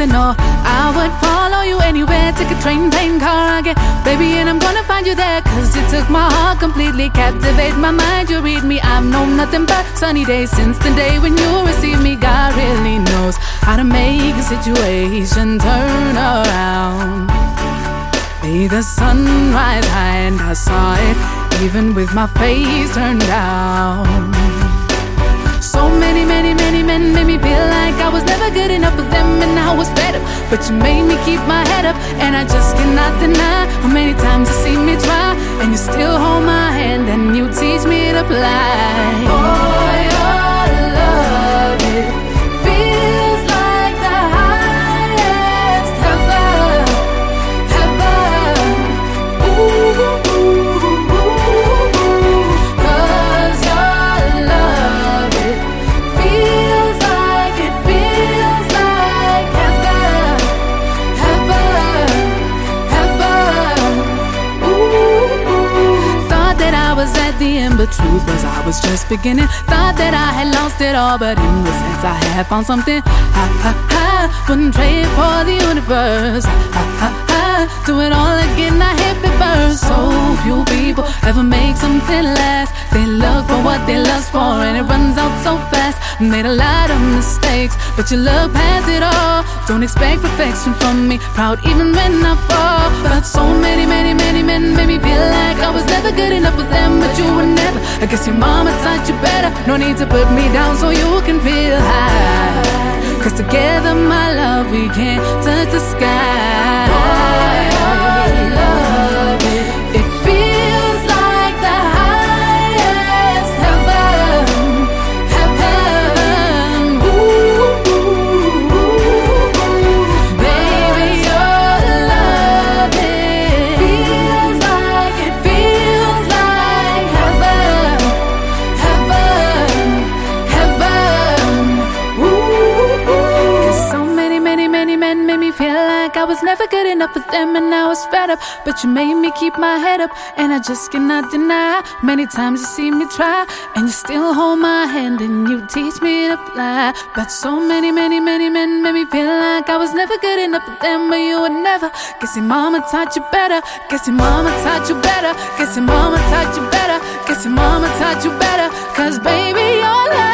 to know. I would follow you anywhere, take a train, plane, car, I get. Baby, and I'm gonna find you there, cause you took my heart completely, captivate my mind. You read me, I've known nothing but sunny days since the day when you received me. God really knows how to make a situation turn around. May the sun rise high, and I saw it, even with my face turned down. So many, many, many men made me feel like I was never good enough for them, and I was fed up. But you made me keep my head up, and I just cannot deny how many times you see me try, and you still hold my hand, and you teach me to fly. The end, but truth was I was just beginning. Thought that I had lost it all, but in the sense I had found something. Ha ha ha, wouldn't trade for the universe. Ha ha ha, do it all again. I hit it first. So few people ever make something last. They look for what they lust for, and it runs out so fast. Made a lot of mistakes, but you look past it all. Don't expect perfection from me. Proud even when I fall. But so many, many, many men made I guess your mama taught you better. No need to put me down so you can feel high. Cause together, my love, we can touch the sky. love like I was never good enough for them, and I was fed up. But you made me keep my head up, and I just cannot deny. Many times you see me try, and you still hold my hand, and you teach me to fly. But so many, many, many men made me feel like I was never good enough for them, but you would never. Guess your mama taught you better. Guess your mama taught you better. Guess your mama taught you better. Guess your mama taught you better. Cause baby, your